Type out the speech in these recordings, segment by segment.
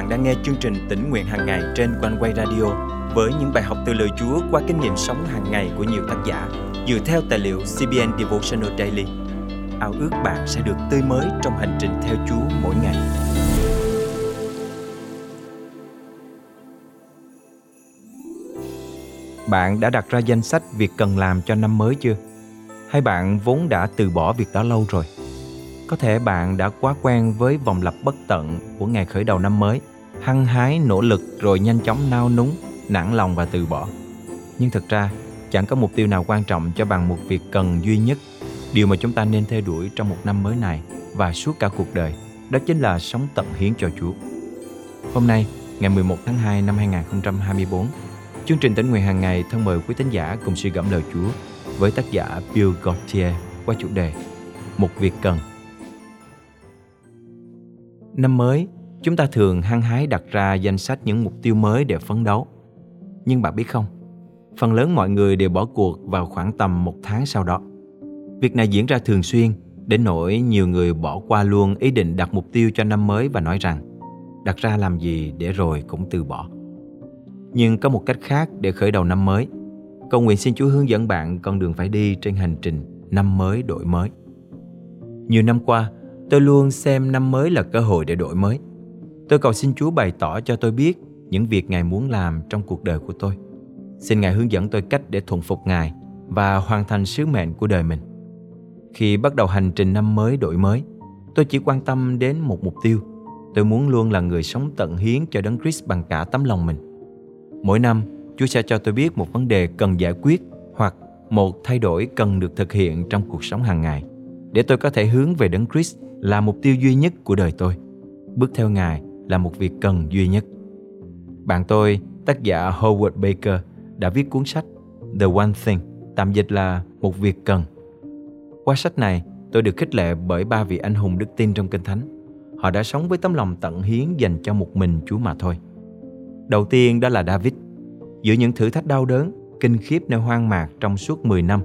bạn đang nghe chương trình tỉnh nguyện hàng ngày trên quanh quay radio với những bài học từ lời Chúa qua kinh nghiệm sống hàng ngày của nhiều tác giả dựa theo tài liệu CBN Devotional Daily. Ao ước bạn sẽ được tươi mới trong hành trình theo Chúa mỗi ngày. Bạn đã đặt ra danh sách việc cần làm cho năm mới chưa? Hay bạn vốn đã từ bỏ việc đó lâu rồi? Có thể bạn đã quá quen với vòng lặp bất tận của ngày khởi đầu năm mới, hăng hái nỗ lực rồi nhanh chóng nao núng, nản lòng và từ bỏ. Nhưng thực ra, chẳng có mục tiêu nào quan trọng cho bằng một việc cần duy nhất, điều mà chúng ta nên theo đuổi trong một năm mới này và suốt cả cuộc đời, đó chính là sống tận hiến cho Chúa. Hôm nay, ngày 11 tháng 2 năm 2024, chương trình tỉnh nguyện hàng ngày thân mời quý tín giả cùng suy gẫm lời Chúa với tác giả Bill Gaultier qua chủ đề Một việc cần Năm mới, chúng ta thường hăng hái đặt ra danh sách những mục tiêu mới để phấn đấu. Nhưng bạn biết không, phần lớn mọi người đều bỏ cuộc vào khoảng tầm một tháng sau đó. Việc này diễn ra thường xuyên, đến nỗi nhiều người bỏ qua luôn ý định đặt mục tiêu cho năm mới và nói rằng đặt ra làm gì để rồi cũng từ bỏ. Nhưng có một cách khác để khởi đầu năm mới. Cầu nguyện xin Chúa hướng dẫn bạn con đường phải đi trên hành trình năm mới đổi mới. Nhiều năm qua, Tôi luôn xem năm mới là cơ hội để đổi mới. Tôi cầu xin Chúa bày tỏ cho tôi biết những việc Ngài muốn làm trong cuộc đời của tôi. Xin Ngài hướng dẫn tôi cách để thuận phục Ngài và hoàn thành sứ mệnh của đời mình. Khi bắt đầu hành trình năm mới đổi mới, tôi chỉ quan tâm đến một mục tiêu. Tôi muốn luôn là người sống tận hiến cho Đấng Christ bằng cả tấm lòng mình. Mỗi năm, Chúa sẽ cho tôi biết một vấn đề cần giải quyết hoặc một thay đổi cần được thực hiện trong cuộc sống hàng ngày để tôi có thể hướng về Đấng Christ là mục tiêu duy nhất của đời tôi. Bước theo Ngài là một việc cần duy nhất. Bạn tôi, tác giả Howard Baker, đã viết cuốn sách The One Thing, tạm dịch là một việc cần. Qua sách này, tôi được khích lệ bởi ba vị anh hùng đức tin trong Kinh Thánh. Họ đã sống với tấm lòng tận hiến dành cho một mình Chúa mà thôi. Đầu tiên đó là David. Giữa những thử thách đau đớn, kinh khiếp nơi hoang mạc trong suốt 10 năm,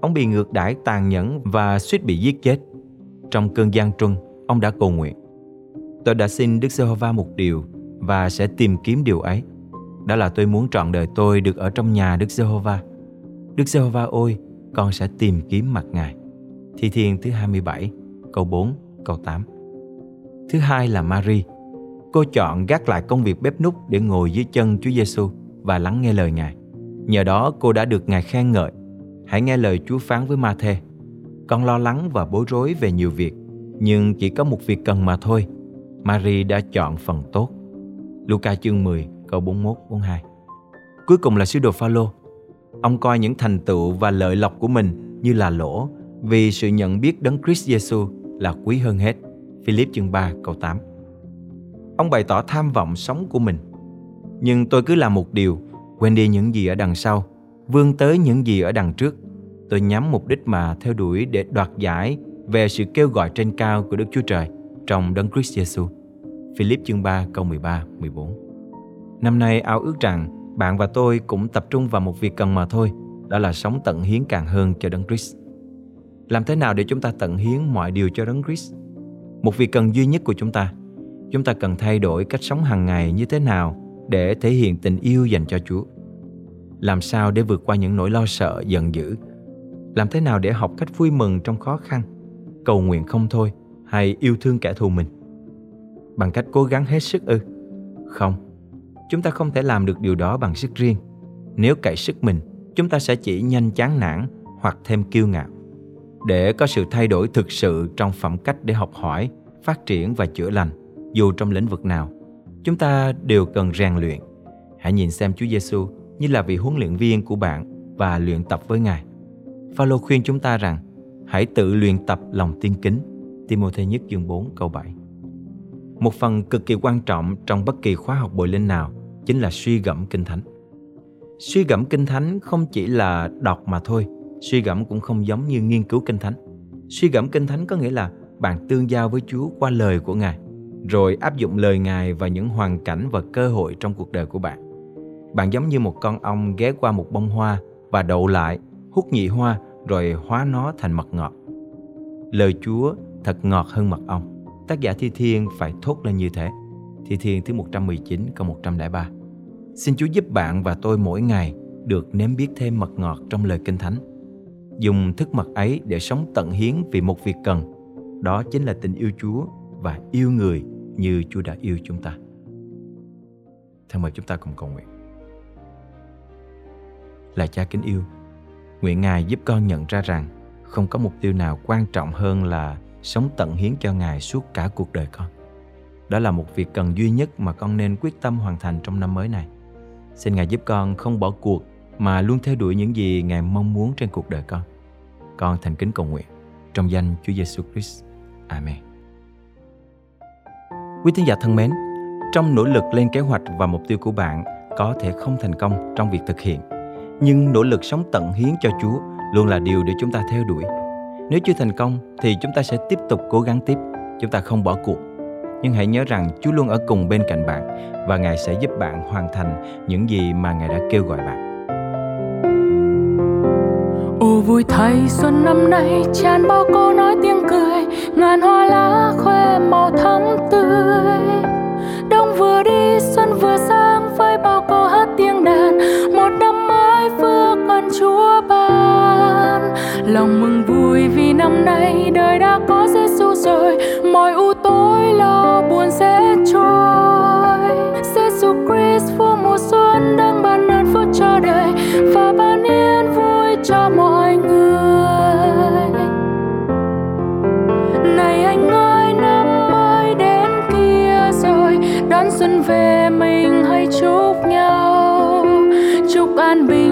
ông bị ngược đãi tàn nhẫn và suýt bị giết chết. Trong cơn gian truân, ông đã cầu nguyện. Tôi đã xin Đức Giê-hô-va một điều và sẽ tìm kiếm điều ấy. Đó là tôi muốn trọn đời tôi được ở trong nhà Đức Giê-hô-va. Đức Giê-hô-va ôi, con sẽ tìm kiếm mặt Ngài. Thi Thiên thứ 27, câu 4, câu 8. Thứ hai là Mary. Cô chọn gác lại công việc bếp nút để ngồi dưới chân Chúa Giêsu và lắng nghe lời Ngài. Nhờ đó cô đã được Ngài khen ngợi. Hãy nghe lời Chúa phán với Ma-thê. Con lo lắng và bối rối về nhiều việc, nhưng chỉ có một việc cần mà thôi. Mary đã chọn phần tốt. Luca chương 10 câu 41 42. Cuối cùng là sứ đồ Phaolô. Ông coi những thành tựu và lợi lộc của mình như là lỗ vì sự nhận biết đấng Christ Jesus là quý hơn hết. Philip chương 3 câu 8. Ông bày tỏ tham vọng sống của mình. Nhưng tôi cứ làm một điều, quên đi những gì ở đằng sau, vươn tới những gì ở đằng trước tôi nhắm mục đích mà theo đuổi để đoạt giải về sự kêu gọi trên cao của Đức Chúa Trời trong Đấng Christ Jesus. Philip chương 3 câu 13, 14 Năm nay ao ước rằng bạn và tôi cũng tập trung vào một việc cần mà thôi, đó là sống tận hiến càng hơn cho Đấng Christ. Làm thế nào để chúng ta tận hiến mọi điều cho Đấng Christ? Một việc cần duy nhất của chúng ta, chúng ta cần thay đổi cách sống hàng ngày như thế nào để thể hiện tình yêu dành cho Chúa. Làm sao để vượt qua những nỗi lo sợ, giận dữ làm thế nào để học cách vui mừng trong khó khăn cầu nguyện không thôi hay yêu thương kẻ thù mình? Bằng cách cố gắng hết sức ư? Không. Chúng ta không thể làm được điều đó bằng sức riêng. Nếu cậy sức mình, chúng ta sẽ chỉ nhanh chán nản hoặc thêm kiêu ngạo. Để có sự thay đổi thực sự trong phẩm cách để học hỏi, phát triển và chữa lành, dù trong lĩnh vực nào, chúng ta đều cần rèn luyện. Hãy nhìn xem Chúa Giêsu như là vị huấn luyện viên của bạn và luyện tập với Ngài. Phaolô khuyên chúng ta rằng, hãy tự luyện tập lòng tiên kính. Timothy nhất chương 4 câu 7. Một phần cực kỳ quan trọng trong bất kỳ khóa học bồi linh nào chính là suy gẫm kinh thánh. Suy gẫm kinh thánh không chỉ là đọc mà thôi, suy gẫm cũng không giống như nghiên cứu kinh thánh. Suy gẫm kinh thánh có nghĩa là bạn tương giao với Chúa qua lời của Ngài, rồi áp dụng lời Ngài vào những hoàn cảnh và cơ hội trong cuộc đời của bạn. Bạn giống như một con ong ghé qua một bông hoa và đậu lại hút nhị hoa rồi hóa nó thành mật ngọt. Lời Chúa thật ngọt hơn mật ong. Tác giả Thi Thiên phải thốt lên như thế. Thi Thiên thứ 119 câu 103. Xin Chúa giúp bạn và tôi mỗi ngày được nếm biết thêm mật ngọt trong lời Kinh Thánh. Dùng thức mật ấy để sống tận hiến vì một việc cần, đó chính là tình yêu Chúa và yêu người như Chúa đã yêu chúng ta. Thân mời chúng ta cùng cầu nguyện. Là cha kính yêu, nguyện Ngài giúp con nhận ra rằng không có mục tiêu nào quan trọng hơn là sống tận hiến cho Ngài suốt cả cuộc đời con. Đó là một việc cần duy nhất mà con nên quyết tâm hoàn thành trong năm mới này. Xin Ngài giúp con không bỏ cuộc mà luôn theo đuổi những gì Ngài mong muốn trên cuộc đời con. Con thành kính cầu nguyện trong danh Chúa Giêsu Christ. Amen. Quý thính giả thân mến, trong nỗ lực lên kế hoạch và mục tiêu của bạn có thể không thành công trong việc thực hiện, nhưng nỗ lực sống tận hiến cho Chúa luôn là điều để chúng ta theo đuổi. Nếu chưa thành công thì chúng ta sẽ tiếp tục cố gắng tiếp, chúng ta không bỏ cuộc. Nhưng hãy nhớ rằng Chúa luôn ở cùng bên cạnh bạn và Ngài sẽ giúp bạn hoàn thành những gì mà Ngài đã kêu gọi bạn. Ô vui thay xuân năm nay tràn bao câu nói tiếng cười ngàn hoa lá khoe màu thắm tươi đông vừa đi xuân vừa sang với bao câu hát tiếng đàn một năm mới phước ơn chúa ban lòng mừng vui vì năm nay đời đã có Giêsu rồi, mọi u tối lo buồn sẽ trôi. Giêsu Christ, vua mùa xuân đang ban ơn phước cho đời và ban yên vui cho mọi người. Này anh ơi, năm mới đến kia rồi, đón xuân về mình hãy chúc nhau? Chúc an bình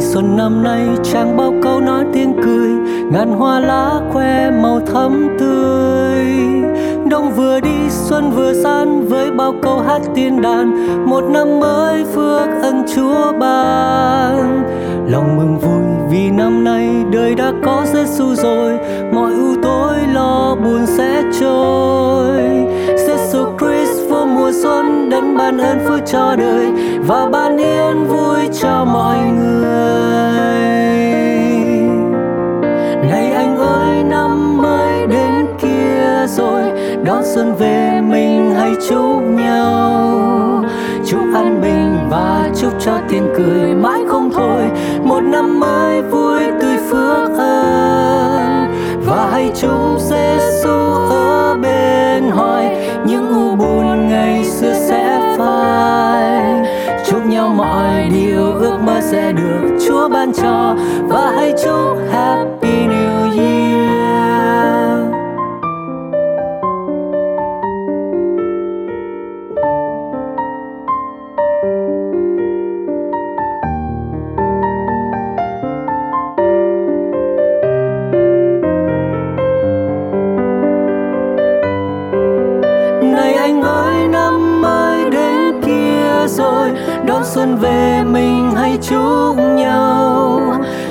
xuân năm nay trang bao câu nói tiếng cười, ngàn hoa lá khoe màu thắm tươi. Đông vừa đi, xuân vừa san, với bao câu hát tiên đàn, một năm mới phước ân chúa ban. Lòng mừng vui vì năm nay đời đã có Giêsu rồi, mọi ưu tối lo buồn sẽ trôi mùa xuân đấng ban ơn phước cho đời và ban yên vui cho mọi người. Này anh ơi, năm mới đến kia rồi, đón xuân về mình hãy chúc nhau? Chúc an bình và chúc cho tiếng cười mãi không thôi, một năm mới vui sẽ được Chúa ban cho và hãy chúc Happy New Year. Này anh ơi, năm mới đến kia rồi, Đón xuân về mình chúc nhau.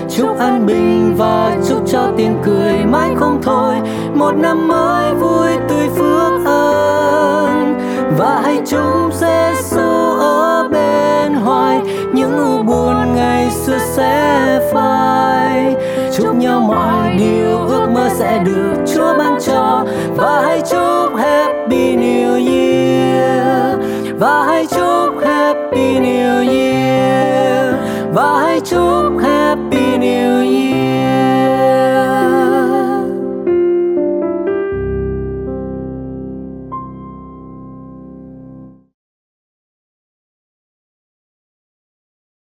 Chúc an bình và chúc cho tiếng cười mãi không thôi. Một năm mới vui tươi phước ơn Và hãy chúc Giêsu ở bên hoài. Những u buồn ngày xưa sẽ phai. Chúc nhau mọi điều ước mơ sẽ được Chúa ban cho. Và hãy chúc Happy New Year. Và hãy chúc Happy New Year và hãy chúc Happy New Year